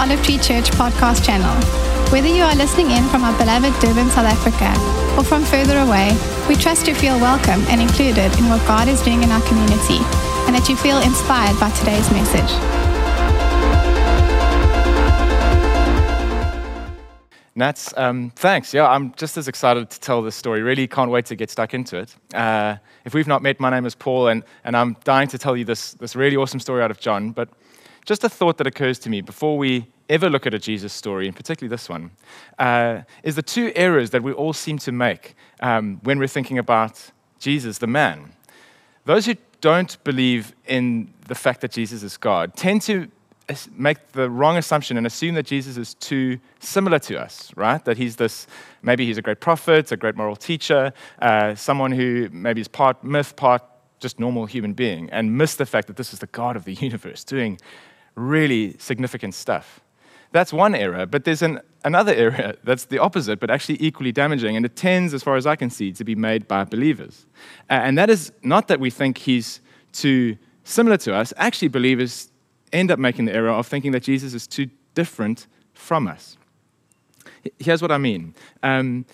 Olive Tree Church podcast channel. Whether you are listening in from our beloved Durban, South Africa, or from further away, we trust you feel welcome and included in what God is doing in our community and that you feel inspired by today's message. Nats, um, thanks. Yeah, I'm just as excited to tell this story. Really can't wait to get stuck into it. Uh, if we've not met, my name is Paul, and, and I'm dying to tell you this, this really awesome story out of John. But just a thought that occurs to me before we ever look at a Jesus story, and particularly this one, uh, is the two errors that we all seem to make um, when we're thinking about Jesus, the man. Those who don't believe in the fact that Jesus is God tend to make the wrong assumption and assume that Jesus is too similar to us, right? That he's this, maybe he's a great prophet, a great moral teacher, uh, someone who maybe is part myth, part just normal human being, and miss the fact that this is the God of the universe doing really significant stuff. That's one error, but there's an, another error that's the opposite, but actually equally damaging, and it tends, as far as I can see, to be made by believers. Uh, and that is not that we think he's too similar to us. Actually, believers end up making the error of thinking that Jesus is too different from us. Here's what I mean. Um,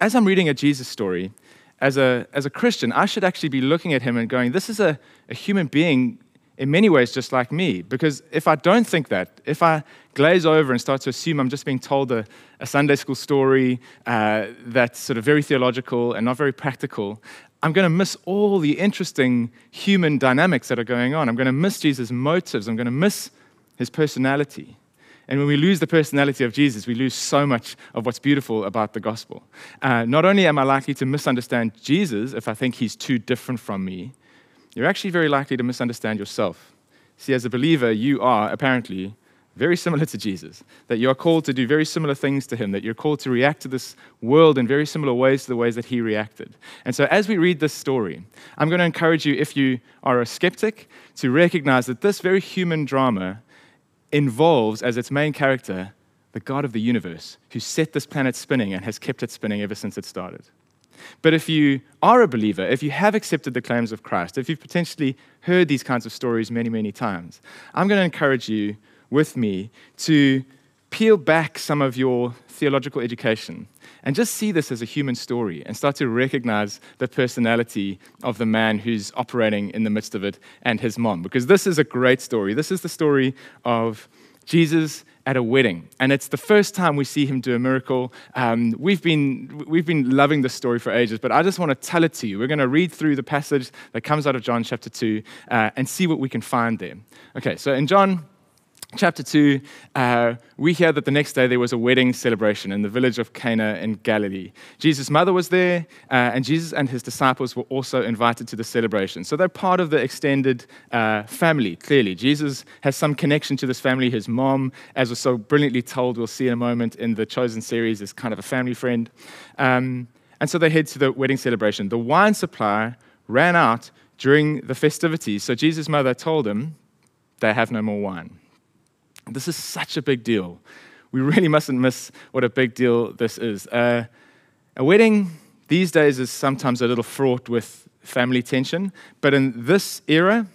as I'm reading a Jesus story, as a, as a Christian, I should actually be looking at him and going, This is a, a human being in many ways just like me. Because if I don't think that, if I glaze over and start to assume I'm just being told a, a Sunday school story uh, that's sort of very theological and not very practical, I'm going to miss all the interesting human dynamics that are going on. I'm going to miss Jesus' motives. I'm going to miss his personality. And when we lose the personality of Jesus, we lose so much of what's beautiful about the gospel. Uh, not only am I likely to misunderstand Jesus if I think he's too different from me, you're actually very likely to misunderstand yourself. See, as a believer, you are apparently very similar to Jesus, that you are called to do very similar things to him, that you're called to react to this world in very similar ways to the ways that he reacted. And so, as we read this story, I'm going to encourage you, if you are a skeptic, to recognize that this very human drama involves, as its main character, the God of the universe, who set this planet spinning and has kept it spinning ever since it started. But if you are a believer, if you have accepted the claims of Christ, if you've potentially heard these kinds of stories many, many times, I'm going to encourage you with me to peel back some of your theological education and just see this as a human story and start to recognize the personality of the man who's operating in the midst of it and his mom. Because this is a great story. This is the story of Jesus at a wedding. And it's the first time we see him do a miracle. Um, we've, been, we've been loving this story for ages, but I just want to tell it to you. We're going to read through the passage that comes out of John chapter 2 uh, and see what we can find there. Okay, so in John chapter 2, uh, we hear that the next day there was a wedding celebration in the village of Cana in Galilee. Jesus' mother was there, uh, and Jesus and his disciples were also invited to the celebration. So they're part of the extended uh, family, clearly. Jesus has some connection to this family. His mom, as was so brilliantly told, we'll see in a moment in the Chosen series, is kind of a family friend. Um, and so they head to the wedding celebration. The wine supply ran out during the festivities, so Jesus' mother told him, They have no more wine. This is such a big deal. We really mustn't miss what a big deal this is. Uh, a wedding these days is sometimes a little fraught with family tension, but in this era,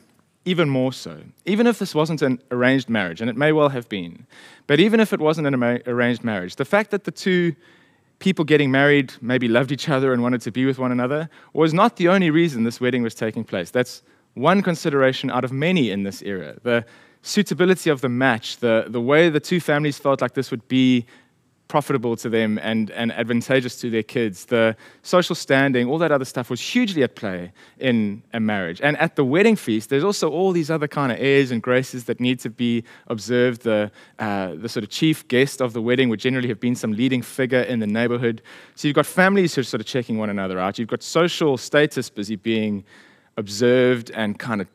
even more so. Even if this wasn't an arranged marriage, and it may well have been, but even if it wasn't an arranged marriage, the fact that the two people getting married maybe loved each other and wanted to be with one another was not the only reason this wedding was taking place. That's one consideration out of many in this era. The suitability of the match, the, the way the two families felt like this would be profitable to them and, and advantageous to their kids, the social standing, all that other stuff was hugely at play in a marriage. And at the wedding feast, there's also all these other kind of airs and graces that need to be observed. The, uh, the sort of chief guest of the wedding would generally have been some leading figure in the neighborhood. So you've got families who are sort of checking one another out. You've got social status busy being observed and kind of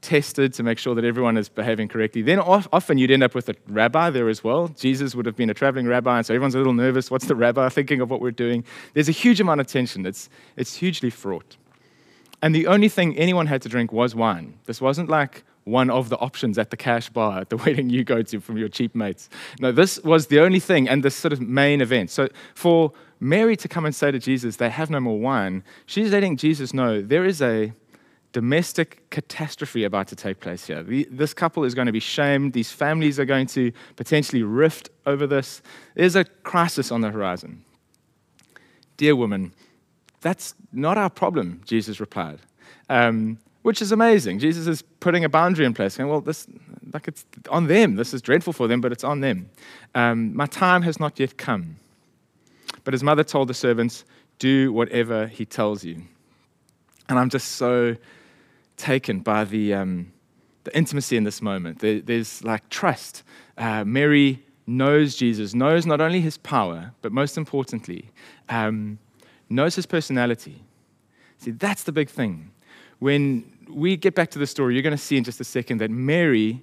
tested to make sure that everyone is behaving correctly. Then often you'd end up with a rabbi there as well. Jesus would have been a traveling rabbi, and so everyone's a little nervous. What's the rabbi thinking of what we're doing? There's a huge amount of tension. It's, it's hugely fraught. And the only thing anyone had to drink was wine. This wasn't like one of the options at the cash bar at the wedding you go to from your cheap mates. No, this was the only thing and the sort of main event. So for Mary to come and say to Jesus, they have no more wine, she's letting Jesus know there is a domestic catastrophe about to take place here. The, this couple is going to be shamed. These families are going to potentially rift over this. There's a crisis on the horizon. Dear woman, that's not our problem, Jesus replied. Um, which is amazing. Jesus is putting a boundary in place, saying, well, this, like it's on them. This is dreadful for them, but it's on them. Um, my time has not yet come. But his mother told the servants, do whatever he tells you. And I'm just so taken by the, um, the intimacy in this moment. There, there's like trust. Uh, Mary knows Jesus, knows not only his power, but most importantly, um, knows his personality. See, that's the big thing. When we get back to the story, you're going to see in just a second that Mary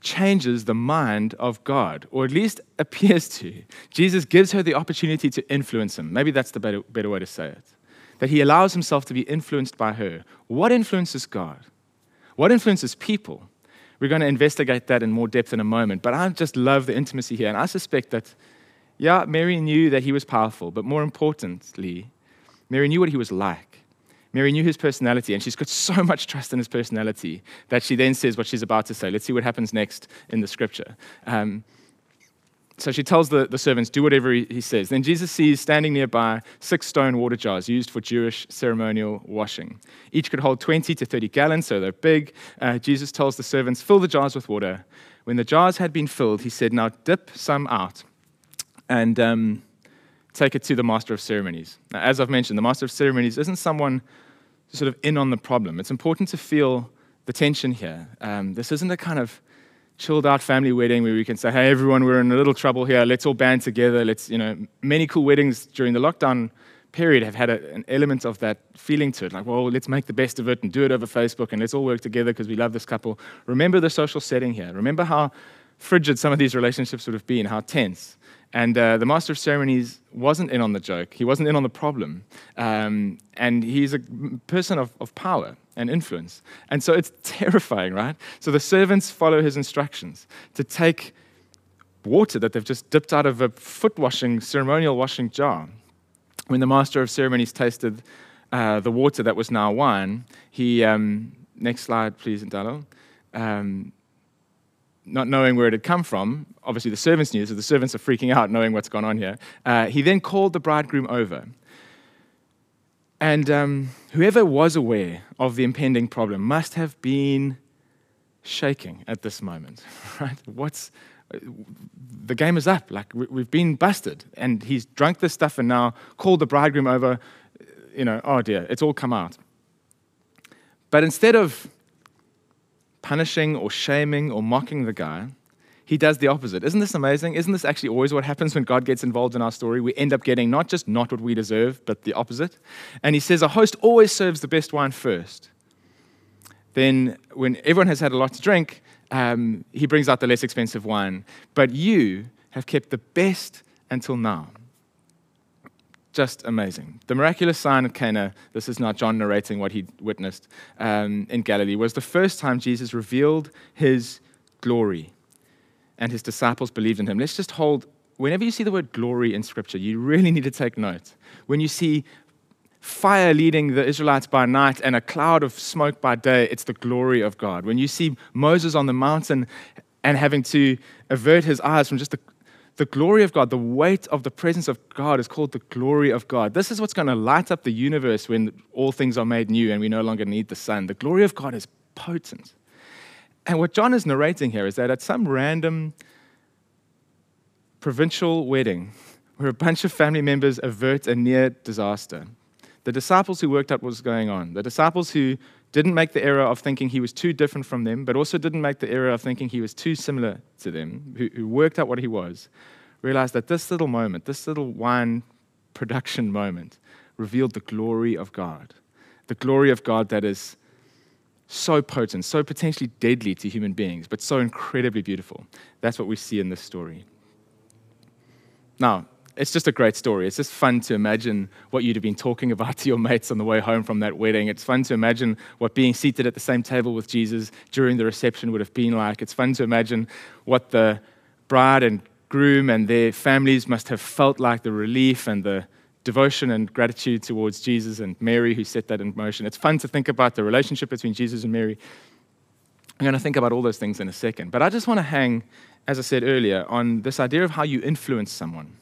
changes the mind of God, or at least appears to. Jesus gives her the opportunity to influence him. Maybe that's the better, better way to say it. That he allows himself to be influenced by her. What influences God? What influences people? We're going to investigate that in more depth in a moment, but I just love the intimacy here. And I suspect that, yeah, Mary knew that he was powerful, but more importantly, Mary knew what he was like. Mary knew his personality, and she's got so much trust in his personality that she then says what she's about to say. Let's see what happens next in the scripture. Um, so she tells the, the servants, do whatever he, he, says. Then Jesus sees standing nearby six stone water jars used for Jewish ceremonial washing. Each could hold 20 to 30 gallons, so they're big. Uh, Jesus tells the servants, fill the jars with water. When the jars had been filled, he said, now dip some out. And um, take it to the master of ceremonies. Now, as I've mentioned, the master of ceremonies isn't someone sort of in on the problem. It's important to feel the tension here. Um, this isn't a kind of chilled out family wedding where we can say, hey, everyone, we're in a little trouble here. Let's all band together. Let's, you know, many cool weddings during the lockdown period have had a, an element of that feeling to it. Like, well, let's make the best of it and do it over Facebook and let's all work together because we love this couple. Remember the social setting here. Remember how frigid some of these relationships would have been, how tense. And uh, the master of ceremonies wasn't in on the joke, he wasn't in on the problem. Um, and he's a person of, of power and influence. And so it's terrifying, right? So the servants follow his instructions to take water that they've just dipped out of a foot washing, ceremonial washing jar. When the master of ceremonies tasted uh, the water that was now wine, he, um, next slide, please, Ndalo. Um, not knowing where it had come from, obviously the servants knew, so the servants are freaking out knowing what's gone on here. Uh, he then called the bridegroom over. And um, whoever was aware of the impending problem must have been shaking at this moment, right? What's the game is up. Like we've been busted, and he's drunk this stuff and now called the bridegroom over. You know, oh dear, it's all come out. But instead of punishing or shaming or mocking the guy, he does the opposite. Isn't this amazing? Isn't this actually always what happens when God gets involved in our story? We end up getting not just not what we deserve, but the opposite. And he says a host always serves the best wine first. Then, when everyone has had a lot to drink, um, he brings out the less expensive wine. But you have kept the best until now just amazing. The miraculous sign of Cana, this is not John narrating what he witnessed um, in Galilee, was the first time Jesus revealed his glory and his disciples believed in him. Let's just hold, whenever you see the word glory in Scripture, you really need to take note. When you see fire leading the Israelites by night and a cloud of smoke by day, it's the glory of God. When you see Moses on the mountain and having to avert his eyes from just the the glory of God, the weight of the presence of God is called the glory of God. This is what's going to light up the universe when all things are made new and we no longer need the sun. The glory of God is potent. And what John is narrating here is that at some random provincial wedding, where a bunch of family members avert a near disaster, the disciples who worked out what was going on, the disciples who didn't make the error of thinking he was too different from them, but also didn't make the error of thinking he was too similar to them, who, who worked out what he was, realized that this little moment, this little wine production moment, revealed the glory of God. The glory of God that is so potent, so potentially deadly to human beings, but so incredibly beautiful. That's what we see in this story. Now, it's just a great story. It's just fun to imagine what you'd have been talking about to your mates on the way home from that wedding. It's fun to imagine what being seated at the same table with Jesus during the reception would have been like. It's fun to imagine what the bride and groom and their families must have felt like the relief and the devotion and gratitude towards Jesus and Mary, who set that in motion. It's fun to think about the relationship between Jesus and Mary. I'm going to think about all those things in a second. But I just want to hang, as I said earlier, on this idea of how you influence someone.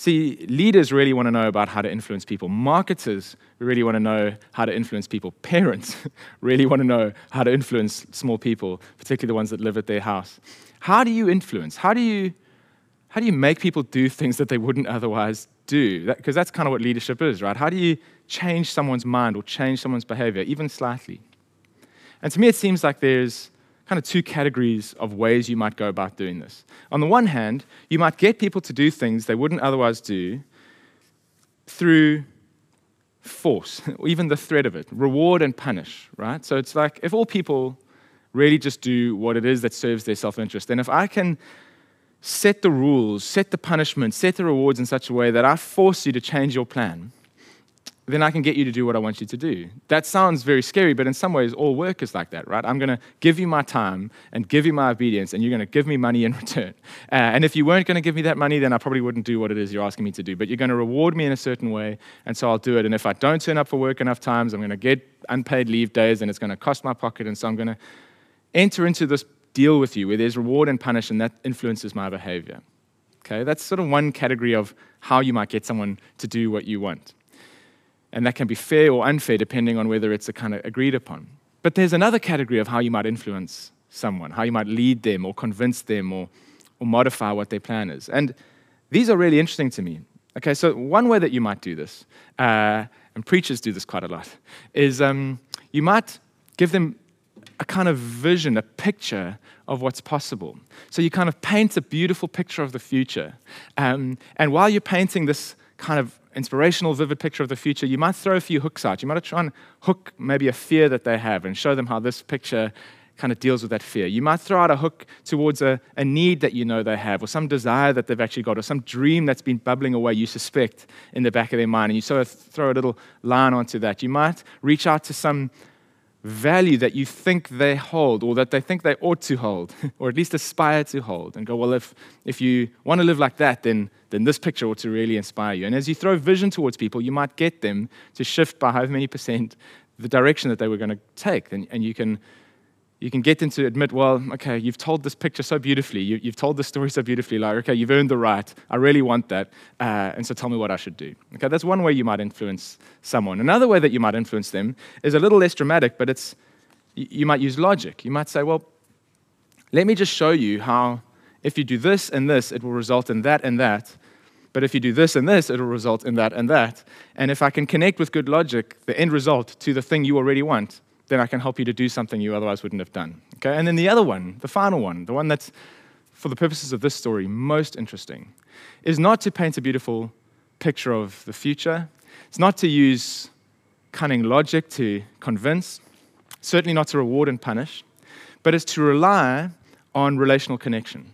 See, leaders really want to know about how to influence people. Marketers really want to know how to influence people. Parents really want to know how to influence small people, particularly the ones that live at their house. How do you influence? How do you, how do you make people do things that they wouldn't otherwise do? Because that, that's kind of what leadership is, right? How do you change someone's mind or change someone's behavior, even slightly? And to me, it seems like there's kind of two categories of ways you might go about doing this. On the one hand, you might get people to do things they wouldn't otherwise do through force, or even the threat of it, reward and punish, right? So it's like if all people really just do what it is that serves their self interest, then if I can set the rules, set the punishment, set the rewards in such a way that I force you to change your plan, then I can get you to do what I want you to do. That sounds very scary, but in some ways, all work is like that, right? I'm going to give you my time and give you my obedience, and you're going to give me money in return. Uh, and if you weren't going to give me that money, then I probably wouldn't do what it is you're asking me to do. But you're going to reward me in a certain way, and so I'll do it. And if I don't turn up for work enough times, I'm going to get unpaid leave days, and it's going to cost my pocket. And so I'm going to enter into this deal with you where there's reward and punish, and that influences my behavior. Okay, that's sort of one category of how you might get someone to do what you want. And that can be fair or unfair depending on whether it's a kind of agreed upon. But there's another category of how you might influence someone, how you might lead them or convince them or, or modify what their plan is. And these are really interesting to me. Okay, so one way that you might do this, uh, and preachers do this quite a lot, is um, you might give them a kind of vision, a picture of what's possible. So you kind of paint a beautiful picture of the future. Um, and while you're painting this kind of inspirational, vivid picture of the future, you might throw a few hooks out. You might try and hook maybe a fear that they have and show them how this picture kind of deals with that fear. You might throw out a hook towards a, a need that you know they have, or some desire that they've actually got, or some dream that's been bubbling away, you suspect, in the back of their mind, and you sort of throw a little line onto that. You might reach out to some value that you think they hold or that they think they ought to hold or at least aspire to hold and go well if, if you want to live like that then, then this picture ought to really inspire you. And as you throw vision towards people you might get them to shift by however many percent the direction that they were going to take and, and you can you can get them to admit, well, okay, you've told this picture so beautifully. You, have told this story so beautifully. Like, okay, you've earned the right. I really want that. Uh, and so tell me what I should do. Okay, that's one way you might influence someone. Another way that you might influence them is a little less dramatic, but it's, you might use logic. You might say, well, let me just show you how if you do this and this, it will result in that and that. But if you do this and this, it will result in that and that. And if I can connect with good logic, the end result to the thing you already want, then I can help you to do something you otherwise wouldn't have done. Okay? And then the other one, the final one, the one that's, for the purposes of this story, most interesting, is not to paint a beautiful picture of the future. It's not to use cunning logic to convince, certainly not to reward and punish, but it's to rely on relational connection,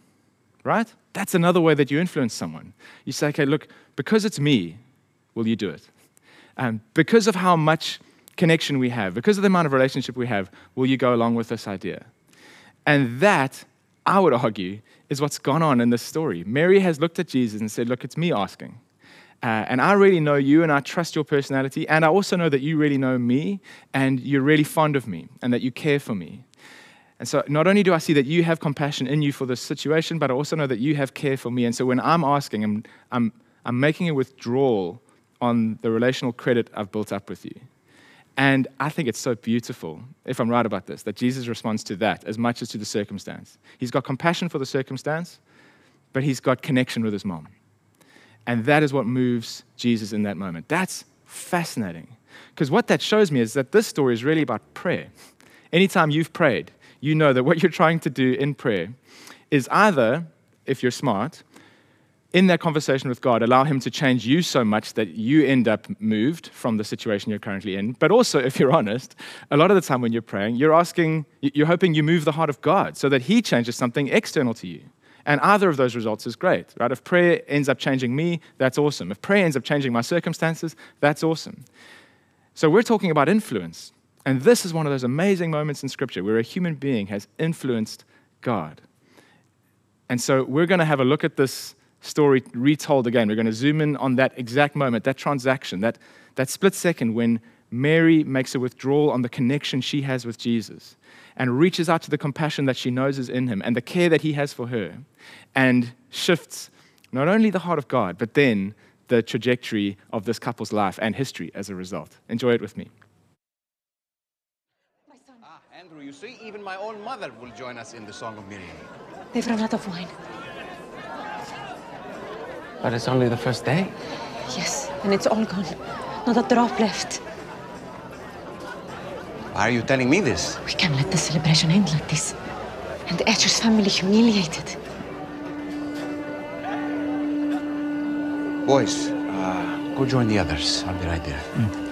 right? That's another way that you influence someone. You say, okay, look, because it's me, will you do it? Um, because of how much connection we have, because of the amount of relationship we have, will you go along with this idea? And that, I would argue, is what's gone on in this story. Mary has looked at Jesus and said, Look, it's me asking. Uh, and I really know you, and I trust your personality, and I also know that you really know me, and you're really fond of me, and that you care for me. And so, not only do I see that you have compassion in you for this situation, but I also know that you have care for me. And so, when I'm asking, I'm, I'm, I'm making a withdrawal on the relational credit I've built up with you. And I think it's so beautiful, if I'm right about this, that Jesus responds to that as much as to the circumstance. He's got compassion for the circumstance, but he's got connection with his mom. And that is what moves Jesus in that moment. That's fascinating. Because what that shows me is that this story is really about prayer. Anytime you've prayed, you know that what you're trying to do in prayer is either, if you're smart, in that conversation with God, allow Him to change you so much that you end up moved from the situation you're currently in. But also, if you're honest, a lot of the time when you're praying, you're asking, you're hoping you move the heart of God so that He changes something external to you. And either of those results is great, right? If prayer ends up changing me, that's awesome. If prayer ends up changing my circumstances, that's awesome. So we're talking about influence. And this is one of those amazing moments in Scripture where a human being has influenced God. And so we're going to have a look at this story retold again. We're going to zoom in on that exact moment, that transaction, that, that split second when Mary makes a withdrawal on the connection she has with Jesus and reaches out to the compassion that she knows is in him and the care that he has for her and shifts not only the heart of God, but then the trajectory of this couple's life and history as a result. Enjoy it with me. My son. Ah, Andrew, you see, even my own mother will join us in the Song of Miriam. They've run out of wine. But it's only the first day. Yes, and it's all gone. Not a drop left. Why are you telling me this? We can't let the celebration end like this. And the Asher's family humiliated. Boys, uh, go join the others. I'll be right there. Mother,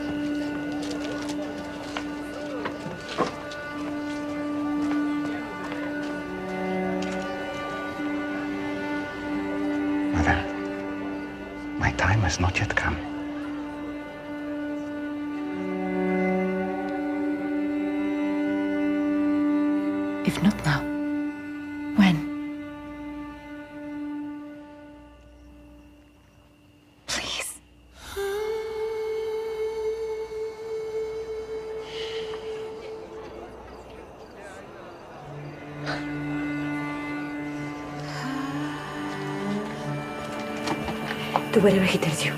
whatever he tells you.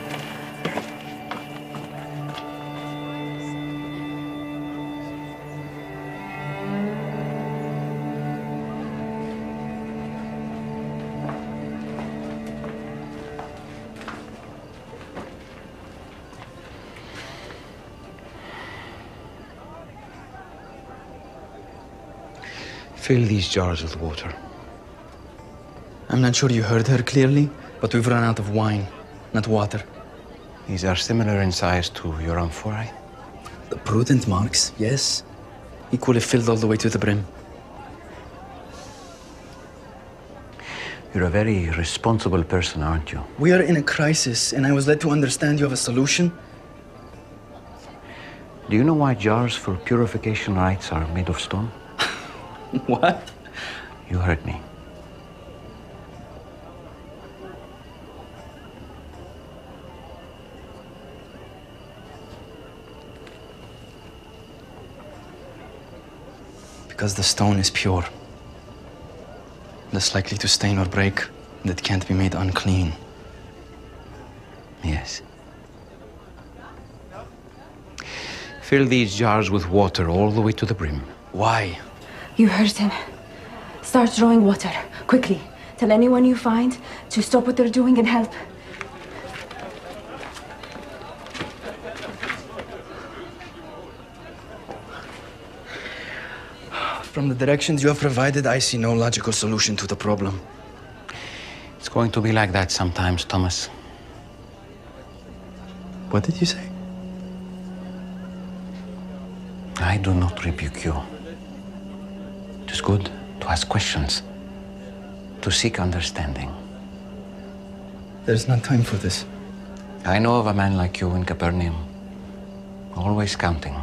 Fill these jars with water. I'm not sure you heard her clearly, but we've run out of wine, not water. These are similar in size to your amphorae. The prudent marks, yes. Equally filled all the way to the brim. You're a very responsible person, aren't you? We are in a crisis, and I was led to understand you have a solution. Do you know why jars for purification rites are made of stone? what? You heard me. Because the stone is pure. Less likely to stain or break, that can't be made unclean. Yes. Fill these jars with water all the way to the brim. Why? You heard him. Start drawing water, quickly. Tell anyone you find to stop what they're doing and help. From the directions you have provided, I see no logical solution to the problem. It's going to be like that sometimes, Thomas. What did you say? I do not rebuke you. It is good to ask questions, to seek understanding. There's not time for this. I know of a man like you in Capernaum, always counting,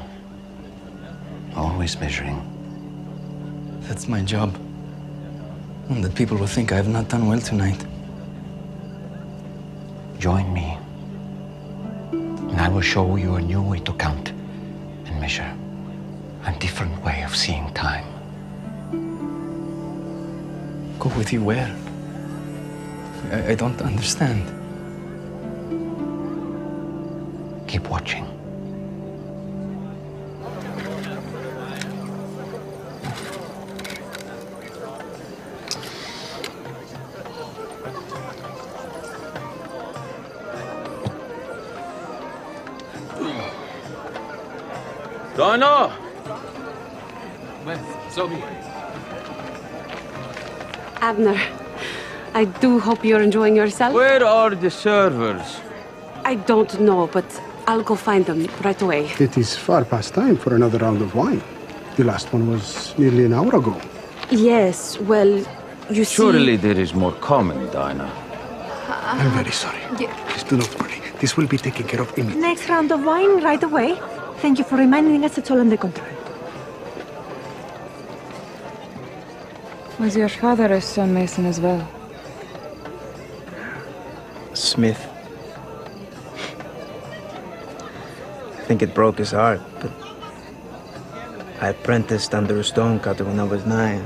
always measuring. That's my job. And that people will think I have not done well tonight. Join me, and I will show you a new way to count and measure, a different way of seeing time. Go with you where? I, I don't understand. Keep watching. Donna! Sophie. Abner, I do hope you're enjoying yourself. Where are the servers? I don't know, but I'll go find them right away. It is far past time for another round of wine. The last one was nearly an hour ago. Yes, well, you see. Surely there is more coming, Dinah. I'm very sorry. Please do not worry. This will be taken care of immediately. Next round of wine right away. Thank you for reminding us it's all under control. Was your father a stonemason as well? smith. I think it broke his heart, but I apprenticed under a stonecutter when I was nine.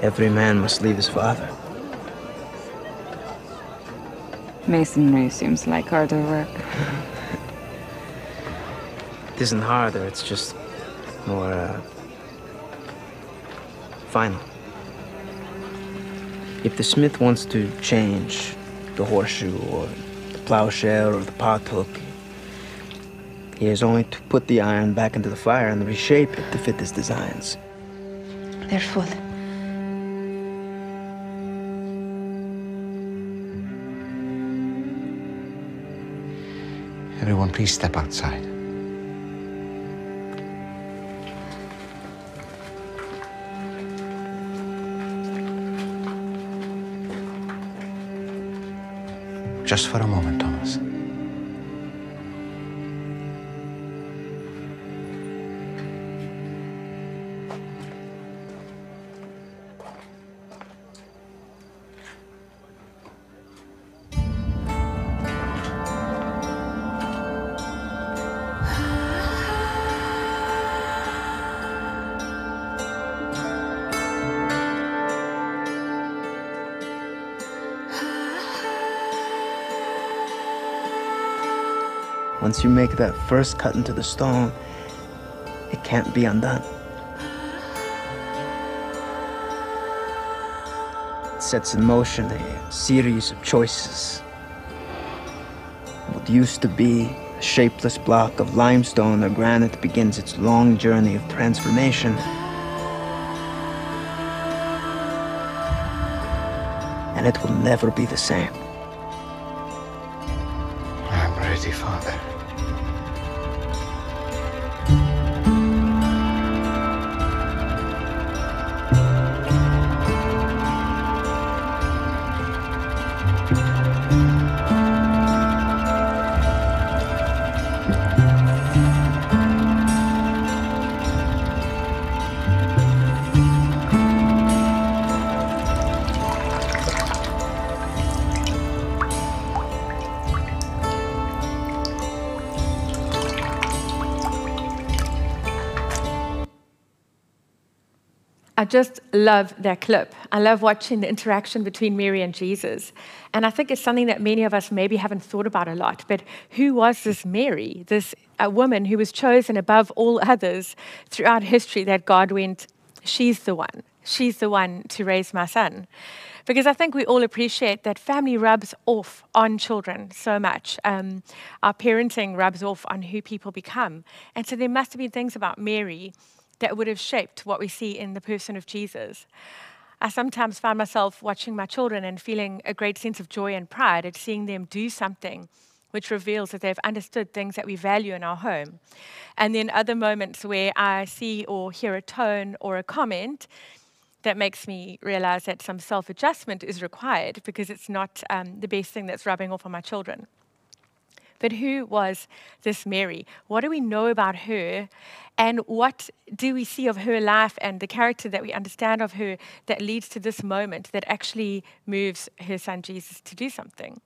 Every man must leave his father. Masonry seems like harder work. It isn't harder, it's just more, uh, final. If the smith wants to change the horseshoe or the plowshare or the pothook, he has only to put the iron back into the fire and reshape it to fit his designs. They're full. Everyone, please step outside. Just for a moment, Thomas. Once you make that first cut into the stone, it can't be undone. It sets in motion a series of choices. What used to be a shapeless block of limestone or granite begins its long journey of transformation. And it will never be the same. Just love that clip. I love watching the interaction between Mary and Jesus. And I think it's something that many of us maybe haven't thought about a lot. But who was this Mary, this a woman who was chosen above all others throughout history that God went, she's the one. She's the one to raise my son. Because I think we all appreciate that family rubs off on children so much. Um, our parenting rubs off on who people become. And so there must have been things about Mary that would have shaped what we see in the person of Jesus. I sometimes find myself watching my children and feeling a great sense of joy and pride at seeing them do something which reveals that they've understood things that we value in our home. And then other moments where I see or hear a tone or a comment that makes me realize that some self adjustment is required because it's not um, the best thing that's rubbing off on my children. But who was this Mary? What do we know about her? And what do we see of her life and the character that we understand of her that leads to this moment that actually moves her son Jesus to do something?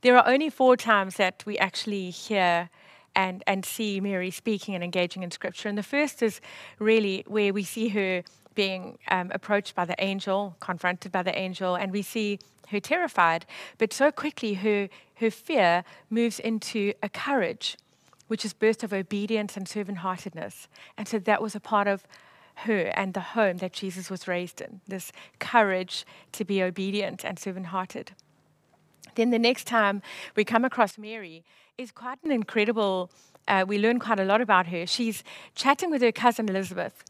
There are only four times that we actually hear and, and see Mary speaking and engaging in scripture. And the first is really where we see her being um, approached by the angel, confronted by the angel, and we see her terrified. But so quickly, her, her fear moves into a courage, which is birthed of obedience and servant heartedness. And so that was a part of her and the home that Jesus was raised in this courage to be obedient and servant hearted. Then the next time we come across Mary is quite an incredible, uh, we learn quite a lot about her. She's chatting with her cousin Elizabeth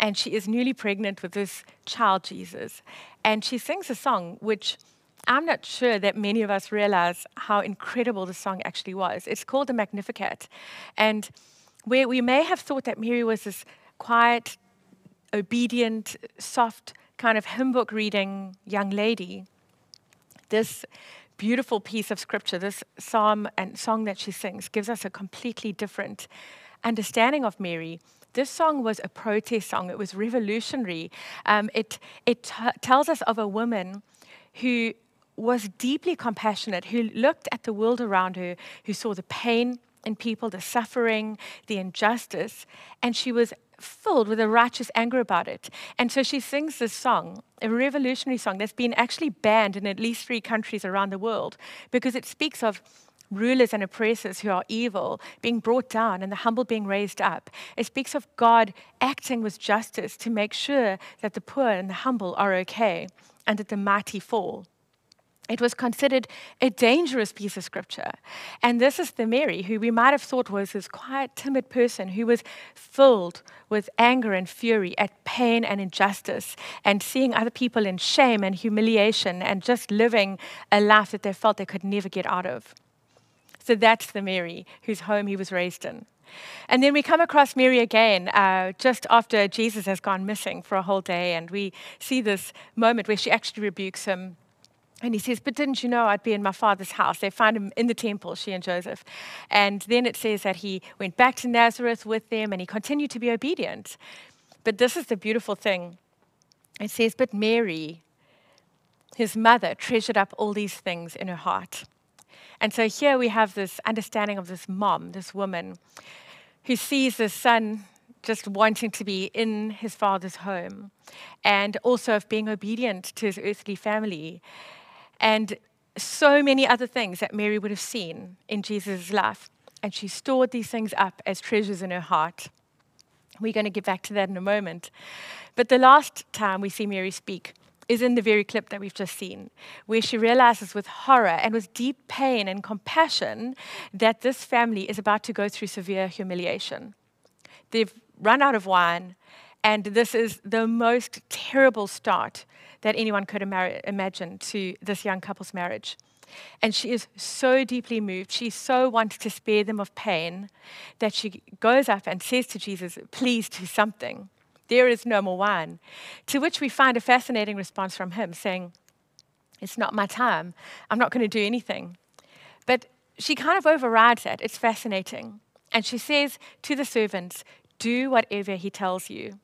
and she is newly pregnant with this child, Jesus. And she sings a song which I'm not sure that many of us realize how incredible the song actually was. It's called the Magnificat. And where we may have thought that Mary was this quiet, obedient, soft, kind of hymn book reading young lady, this beautiful piece of scripture, this psalm and song that she sings, gives us a completely different understanding of Mary This song was a protest song. It was revolutionary. Um, it it t- tells us of a woman who was deeply compassionate, who looked at the world around her, who saw the pain in people, the suffering, the injustice, and she was filled with a righteous anger about it. And so she sings this song, a revolutionary song that's been actually banned in at least three countries around the world because it speaks of rulers and oppressors who are evil being brought down and the humble being raised up. It speaks of God acting with justice to make sure that the poor and the humble are okay and that the mighty fall. It was considered a dangerous piece of scripture. And this is the Mary who we might have thought was this quiet, timid person who was filled with anger and fury at pain and injustice and seeing other people in shame and humiliation and just living a life that they felt they could never get out of. So that's the Mary whose home he was raised in. And then we come across Mary again uh, just after Jesus has gone missing for a whole day, and we see this moment where she actually rebukes him. And he says, But didn't you know I'd be in my father's house? They find him in the temple, she and Joseph. And then it says that he went back to Nazareth with them and he continued to be obedient. But this is the beautiful thing. It says, But Mary, his mother, treasured up all these things in her heart. And so here we have this understanding of this mom, this woman, who sees the son just wanting to be in his father's home and also of being obedient to his earthly family. And so many other things that Mary would have seen in Jesus' life. And she stored these things up as treasures in her heart. We're going to get back to that in a moment. But the last time we see Mary speak, is in the very clip that we've just seen, where she realizes with horror and with deep pain and compassion that this family is about to go through severe humiliation. They've run out of wine, and this is the most terrible start that anyone could ima- imagine to this young couple's marriage. And she is so deeply moved. She so wants to spare them of pain that she goes up and says to Jesus, Please do something. There is no more wine. To which we find a fascinating response from him saying, It's not my time. I'm not going to do anything. But she kind of overrides that. It's fascinating. And she says to the servants, Do whatever he tells you.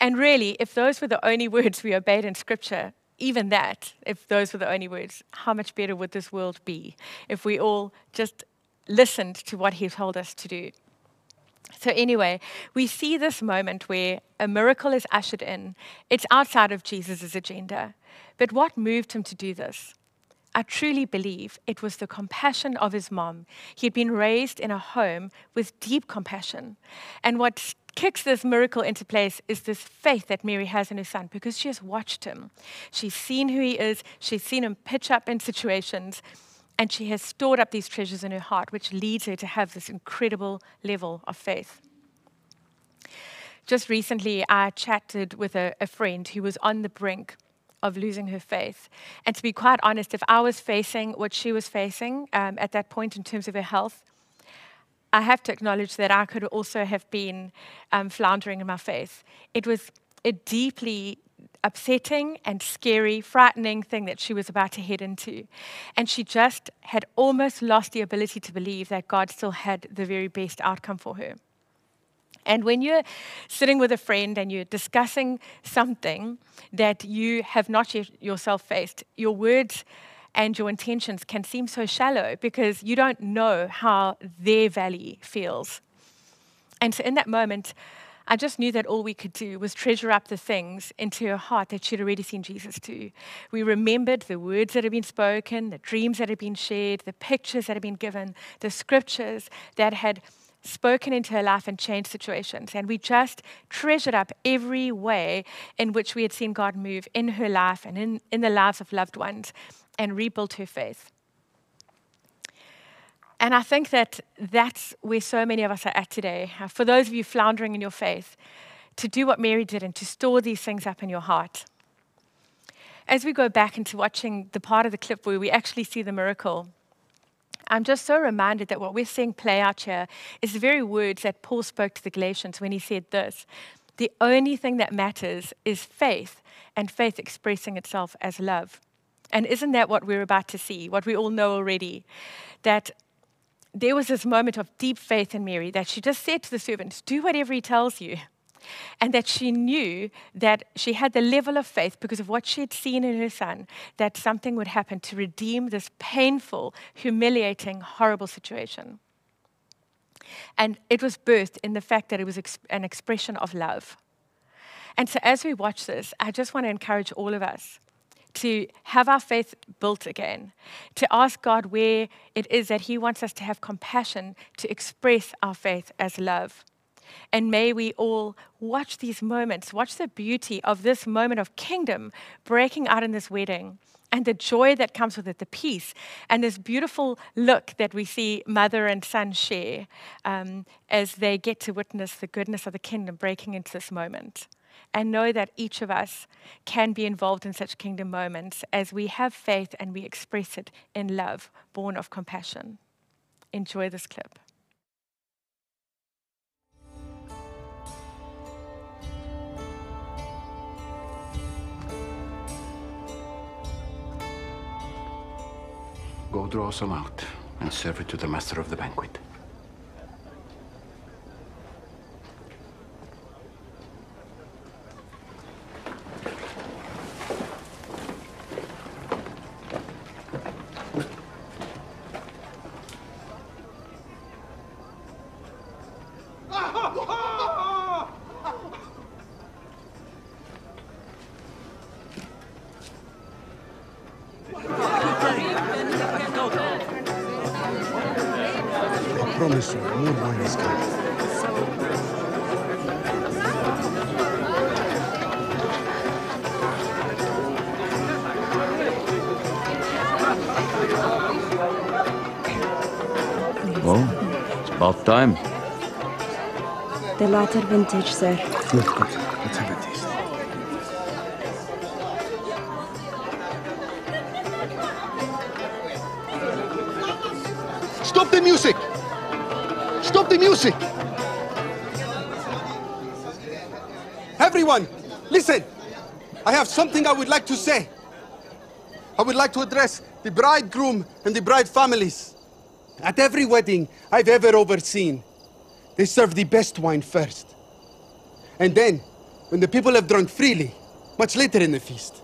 And really, if those were the only words we obeyed in Scripture, even that, if those were the only words, how much better would this world be if we all just listened to what he told us to do? So, anyway, we see this moment where a miracle is ushered in. It's outside of Jesus' agenda. But what moved him to do this? I truly believe it was the compassion of his mom. He had been raised in a home with deep compassion. And what kicks this miracle into place is this faith that Mary has in her son because she has watched him. She's seen who he is, she's seen him pitch up in situations, and she has stored up these treasures in her heart, which leads her to have this incredible level of faith. Just recently, I chatted with a, a friend who was on the brink of losing her faith. And to be quite honest, if I was facing what she was facing um, at that point in terms of her health, I have to acknowledge that I could also have been um, floundering in my faith. It was a deeply upsetting and scary, frightening thing that she was about to head into. And she just had almost lost the ability to believe that God still had the very best outcome for her. And when you're sitting with a friend and you're discussing something that you have not yet yourself faced, your words and your intentions can seem so shallow because you don't know how their valley feels. And so in that moment, I just knew that all we could do was treasure up the things into her heart that she'd already seen Jesus do. We remembered the words that had been spoken, the dreams that had been shared, the pictures that had been given, the scriptures that had spoken into her life and changed situations. And we just treasured up every way in which we had seen God move in her life and in, in the lives of loved ones and rebuilt her faith. And I think that that's where so many of us are at today. Uh, for those of you floundering in your faith, to do what Mary did and to store these things up in your heart. As we go back into watching the part of the clip where we actually see the miracle, I'm just so reminded that what we're seeing play out here is the very words that Paul spoke to the Galatians when he said this The only thing that matters is faith, and faith expressing itself as love. And isn't that what we're about to see, what we all know already? That there was this moment of deep faith in Mary that she just said to the servants, Do whatever he tells you. And that she knew that she had the level of faith because of what she had seen in her son, that something would happen to redeem this painful, humiliating, horrible situation. And it was birthed in the fact that it was ex- an expression of love. And so, as we watch this, I just want to encourage all of us to have our faith built again, to ask God where it is that He wants us to have compassion to express our faith as love. And may we all watch these moments, watch the beauty of this moment of kingdom breaking out in this wedding and the joy that comes with it, the peace, and this beautiful look that we see mother and son share um, as they get to witness the goodness of the kingdom breaking into this moment. And know that each of us can be involved in such kingdom moments as we have faith and we express it in love, born of compassion. Enjoy this clip. Go draw some out and serve it to the master of the banquet. The vintage, sir. Good, good. Let's have a taste. Stop the music! Stop the music! Everyone, listen! I have something I would like to say. I would like to address the bridegroom and the bride families. At every wedding I've ever overseen, they serve the best wine first. And then, when the people have drunk freely, much later in the feast,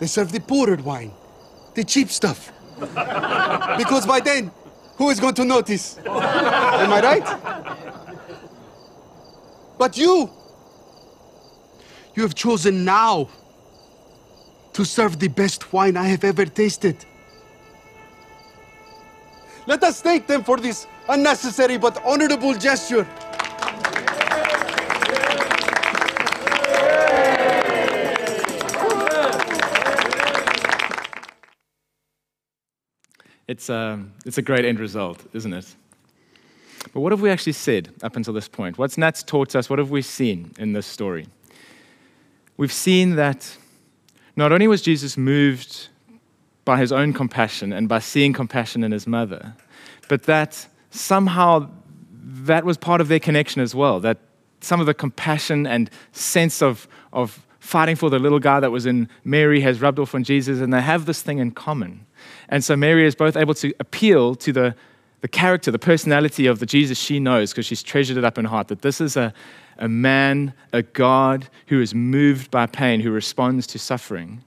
they serve the poorer wine, the cheap stuff. because by then, who is going to notice? Am I right? But you, you have chosen now to serve the best wine I have ever tasted. Let us thank them for this unnecessary but honorable gesture. It's, um, it's a great end result, isn't it? But what have we actually said up until this point? What's Nats taught us? What have we seen in this story? We've seen that not only was Jesus moved by his own compassion and by seeing compassion in his mother, but that somehow that was part of their connection as well. That some of the compassion and sense of, of fighting for the little guy that was in Mary has rubbed off on Jesus, and they have this thing in common. And so Mary is both able to appeal to the, the character, the personality of the Jesus she knows, because she's treasured it up in heart, that this is a, a man, a God who is moved by pain, who responds to suffering.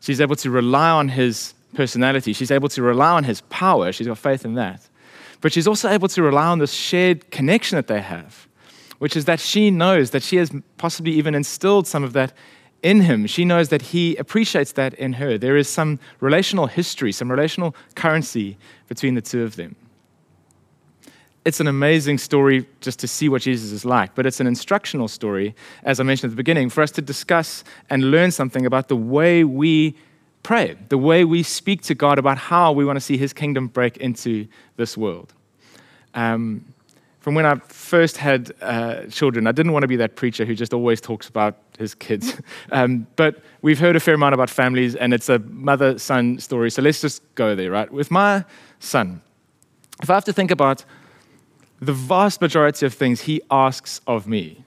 She's able to rely on his personality. She's able to rely on his power. She's got faith in that. But she's also able to rely on this shared connection that they have, which is that she knows that she has possibly even instilled some of that in him. She knows that he appreciates that in her. There is some relational history, some relational currency between the two of them. It's an amazing story just to see what Jesus is like, but it's an instructional story, as I mentioned at the beginning, for us to discuss and learn something about the way we pray, the way we speak to God about how we want to see his kingdom break into this world. Um, from when I first had uh, children, I didn't want to be that preacher who just always talks about his kids. um, but we've heard a fair amount about families, and it's a mother son story. So let's just go there, right? With my son, if I have to think about the vast majority of things he asks of me,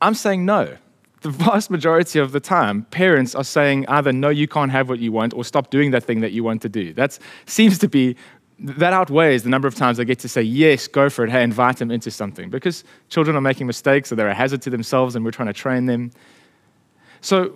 I'm saying no. The vast majority of the time, parents are saying either no, you can't have what you want, or stop doing that thing that you want to do. That seems to be that outweighs the number of times I get to say, yes, go for it, hey, invite them into something. Because children are making mistakes or they're a hazard to themselves and we're trying to train them. So,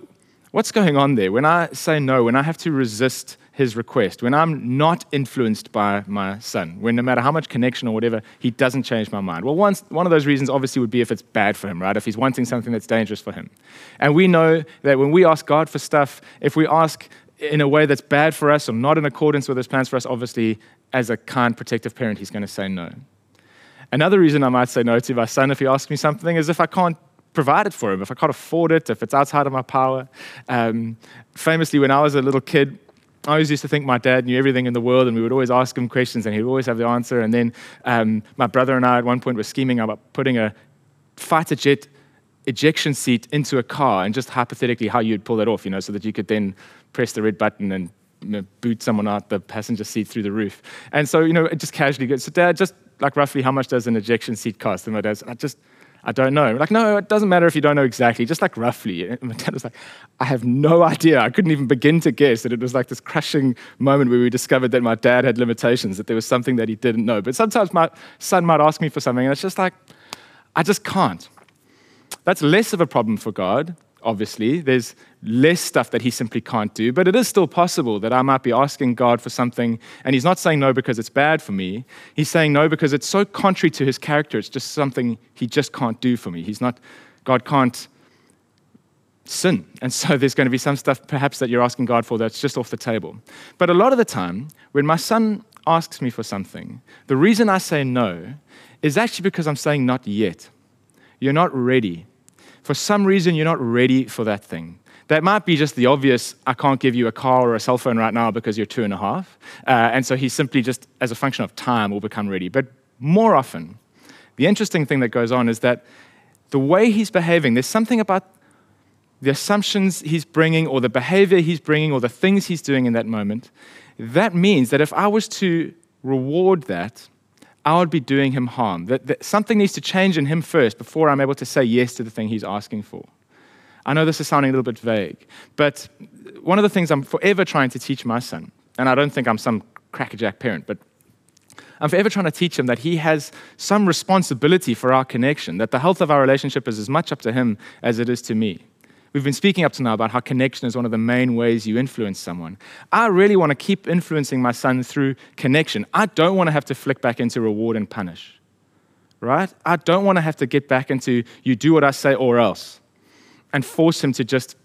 what's going on there? When I say no, when I have to resist his request, when I'm not influenced by my son, when no matter how much connection or whatever, he doesn't change my mind. Well, one, one of those reasons obviously would be if it's bad for him, right? If he's wanting something that's dangerous for him. And we know that when we ask God for stuff, if we ask in a way that's bad for us or not in accordance with his plans for us, obviously, as a kind, protective parent, he's going to say no. Another reason I might say no to my son if he asks me something is if I can't provide it for him, if I can't afford it, if it's outside of my power. Um, famously, when I was a little kid, I always used to think my dad knew everything in the world, and we would always ask him questions, and he'd always have the answer. And then um, my brother and I, at one point, were scheming about putting a fighter jet ejection seat into a car, and just hypothetically how you'd pull that off, you know, so that you could then press the red button and you know, boot someone out the passenger seat through the roof. And so, you know, it just casually goes, so dad, just like roughly how much does an ejection seat cost? And my dad's, I just, I don't know. like, no, it doesn't matter if you don't know exactly, just like roughly. And my dad was like, I have no idea. I couldn't even begin to guess that it was like this crushing moment where we discovered that my dad had limitations, that there was something that he didn't know. But sometimes my son might ask me for something, and it's just like, I just can't. That's less of a problem for God obviously. There's less stuff that he simply can't do, but it is still possible that I might be asking God for something, and he's not saying no because it's bad for me. He's saying no because it's so contrary to his character. It's just something he just can't do for me. He's not, God can't sin. And so there's going to be some stuff perhaps that you're asking God for that's just off the table. But a lot of the time, when my son asks me for something, the reason I say no is actually because I'm saying not yet. You're not ready for some reason you're not ready for that thing. That might be just the obvious, I can't give you a car or a cell phone right now because you're two and a half. Uh, and so he simply just, as a function of time, will become ready. But more often, the interesting thing that goes on is that the way he's behaving, there's something about the assumptions he's bringing or the behavior he's bringing or the things he's doing in that moment. That means that if I was to reward that, I would be doing him harm. That, that something needs to change in him first before I'm able to say yes to the thing he's asking for. I know this is sounding a little bit vague, but one of the things I'm forever trying to teach my son, and I don't think I'm some crackerjack parent, but I'm forever trying to teach him that he has some responsibility for our connection, that the health of our relationship is as much up to him as it is to me. We've been speaking up to now about how connection is one of the main ways you influence someone. I really want to keep influencing my son through connection. I don't want to have to flick back into reward and punish, right? I don't want to have to get back into you do what I say or else and force him to just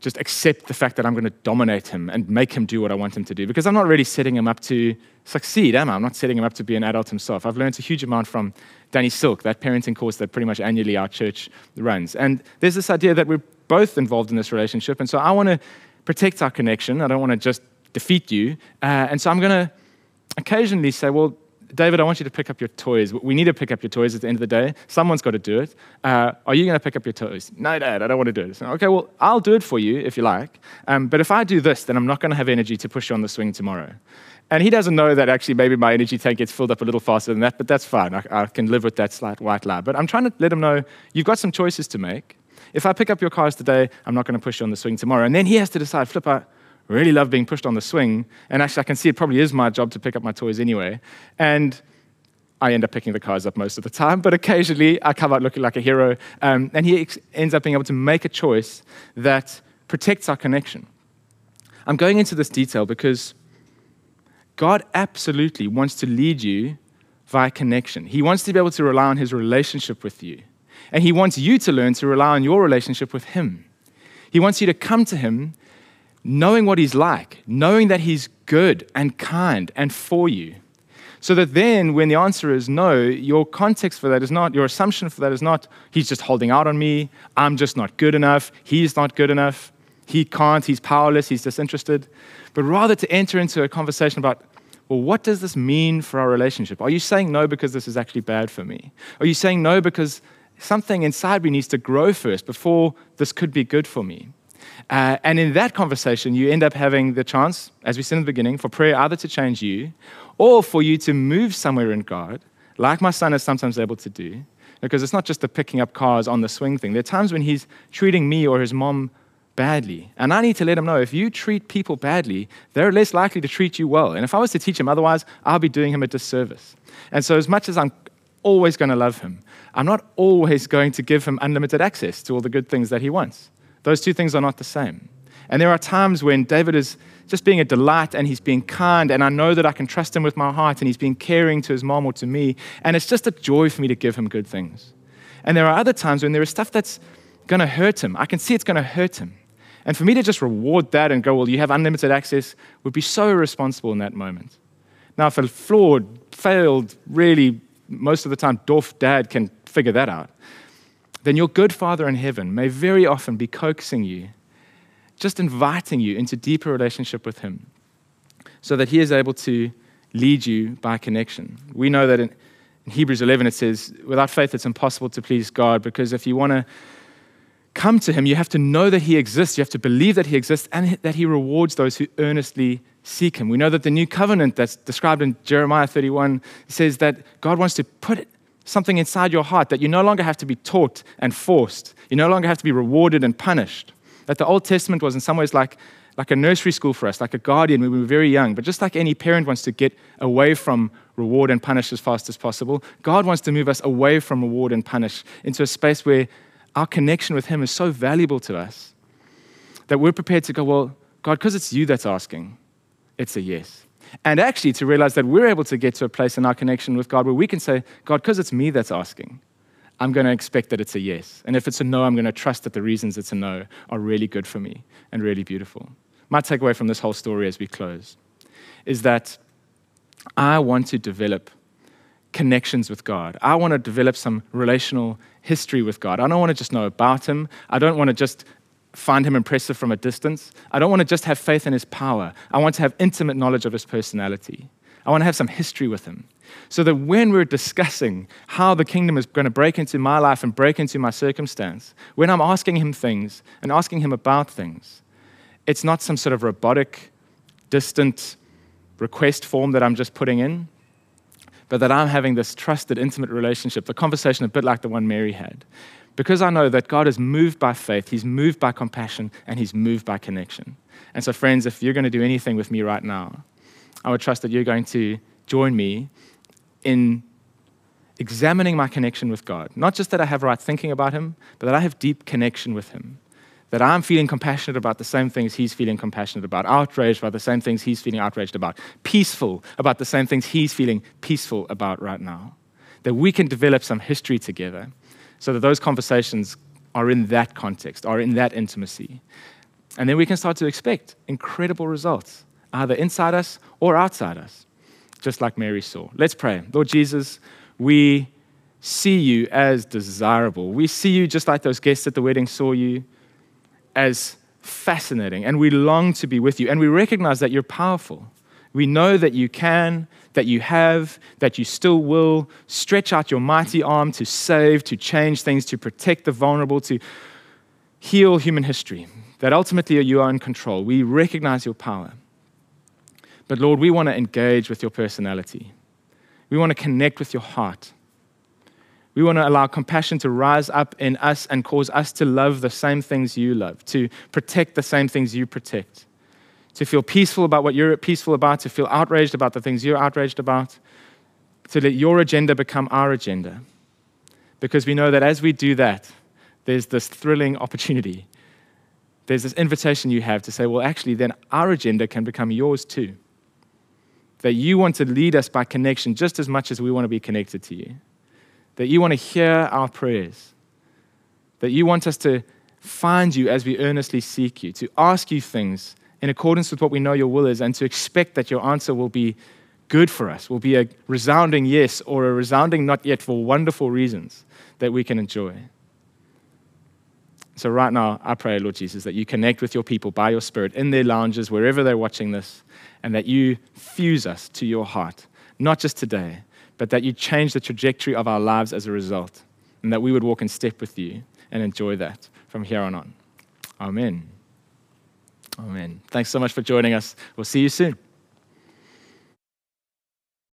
just accept the fact that I'm going to dominate him and make him do what I want him to do because I'm not really setting him up to succeed, am I? I'm not setting him up to be an adult himself. I've learned a huge amount from Danny Silk, that parenting course that pretty much annually our church runs. And there's this idea that we're both involved in this relationship. And so I want to protect our connection. I don't want to just defeat you. Uh, and so I'm going to occasionally say, well, David, I want you to pick up your toys. We need to pick up your toys at the end of the day. Someone's got to do it. Uh, are you going to pick up your toys? No, Dad, I don't want to do it. Okay, well, I'll do it for you if you like. Um, but if I do this, then I'm not going to have energy to push you on the swing tomorrow. And he doesn't know that actually maybe my energy tank gets filled up a little faster than that, but that's fine. I, I can live with that slight white lie. But I'm trying to let him know you've got some choices to make. If I pick up your cars today, I'm not going to push you on the swing tomorrow. And then he has to decide, flip out really love being pushed on the swing. And actually, I can see it probably is my job to pick up my toys anyway. And I end up picking the cars up most of the time, but occasionally I come out looking like a hero. Um, and he ex- ends up being able to make a choice that protects our connection. I'm going into this detail because God absolutely wants to lead you via connection. He wants to be able to rely on his relationship with you. And he wants you to learn to rely on your relationship with him. He wants you to come to him knowing what he's like, knowing that he's good and kind and for you. So that then, when the answer is no, your context for that is not, your assumption for that is not, he's just holding out on me, I'm just not good enough, he's not good enough, he can't, he's powerless, he's disinterested. But rather to enter into a conversation about, well, what does this mean for our relationship? Are you saying no because this is actually bad for me? Are you saying no because something inside me needs to grow first before this could be good for me? Uh, and in that conversation, you end up having the chance, as we said in the beginning, for prayer either to change you or for you to move somewhere in God, like my son is sometimes able to do. Because it's not just the picking up cars on the swing thing. There are times when he's treating me or his mom badly. And I need to let him know if you treat people badly, they're less likely to treat you well. And if I was to teach him otherwise, I'll be doing him a disservice. And so, as much as I'm always going to love him, I'm not always going to give him unlimited access to all the good things that he wants. Those two things are not the same. And there are times when David is just being a delight and he's being kind, and I know that I can trust him with my heart, and he's being caring to his mom or to me, and it's just a joy for me to give him good things. And there are other times when there is stuff that's going to hurt him. I can see it's going to hurt him. And for me to just reward that and go, well, you have unlimited access, would be so irresponsible in that moment. Now, if a flawed, failed, really, most of the time, dwarf dad can figure that out, then your good Father in heaven may very often be coaxing you, just inviting you into deeper relationship with Him so that He is able to lead you by connection. We know that in, Hebrews 11 it says, without faith it's impossible to please God because if you want to come to Him, you have to know that He exists, you have to believe that He exists, and that He rewards those who earnestly seek Him. We know that the new covenant that's described in Jeremiah 31 says that God wants to put something inside your heart that you no longer have to be taught and forced. You no longer have to be rewarded and punished. That the Old Testament was in some ways like, like a nursery school for us, like a guardian when we were very young. But just like any parent wants to get away from reward and punish as fast as possible, God wants to move us away from reward and punish into a space where our connection with Him is so valuable to us that we're prepared to go, Well, God, because it's you that's asking, it's a yes. And actually, to realize that we're able to get to a place in our connection with God where we can say, God, because it's me that's asking, I'm going to expect that it's a yes. And if it's a no, I'm going to trust that the reasons it's a no are really good for me and really beautiful. My takeaway from this whole story as we close is that I want to develop connections with God. I want to develop some relational history with God. I don't want to just know about Him. I don't want to just find him impressive from a distance. I don't want to just have faith in his power. I want to have intimate knowledge of his personality. I want to have some history with him. So that when we're discussing how the kingdom is going to break into my life and break into my circumstance, when I'm asking him things and asking him about things, it's not some sort of robotic, distant request form that I'm just putting in, but that I'm having this trusted, intimate relationship, the conversation a bit like the one Mary had, because I know that God is moved by faith, He's moved by compassion, and He's moved by connection. And so, friends, if you're going to do anything with me right now, I would trust that you're going to join me in examining my connection with God. Not just that I have right thinking about Him, but that I have deep connection with Him. That I'm feeling compassionate about the same things He's feeling compassionate about, outraged by the same things He's feeling outraged about, peaceful about the same things He's feeling peaceful about right now. That we can develop some history together so that those conversations are in that context, are in that intimacy. And then we can start to expect incredible results, either inside us or outside us, just like Mary saw. Let's pray. Lord Jesus, we see you as desirable. We see you just like those guests at the wedding saw you as fascinating, and we long to be with you, and we recognize that you're powerful. We know that you can, that you have, that you still will. Stretch out your mighty arm to save, to change things, to protect the vulnerable, to heal human history. That ultimately you are in control. We recognize your power. But Lord, we want to engage with your personality. We want to connect with your heart. We want to allow compassion to rise up in us and cause us to love the same things you love, to protect the same things you protect to feel peaceful about what you're peaceful about, to feel outraged about the things you're outraged about, to let your agenda become our agenda. Because we know that as we do that, there's this thrilling opportunity. There's this invitation you have to say, well, actually, then our agenda can become yours too. That you want to lead us by connection just as much as we want to be connected to you. That you want to hear our prayers. That you want us to find you as we earnestly seek you, to ask you things in accordance with what we know your will is, and to expect that your answer will be good for us, will be a resounding yes or a resounding not yet for wonderful reasons that we can enjoy. So, right now, I pray, Lord Jesus, that you connect with your people by your Spirit in their lounges, wherever they're watching this, and that you fuse us to your heart, not just today, but that you change the trajectory of our lives as a result, and that we would walk in step with you and enjoy that from here on on. Amen. Amen. Thanks so much for joining us. We'll see you soon.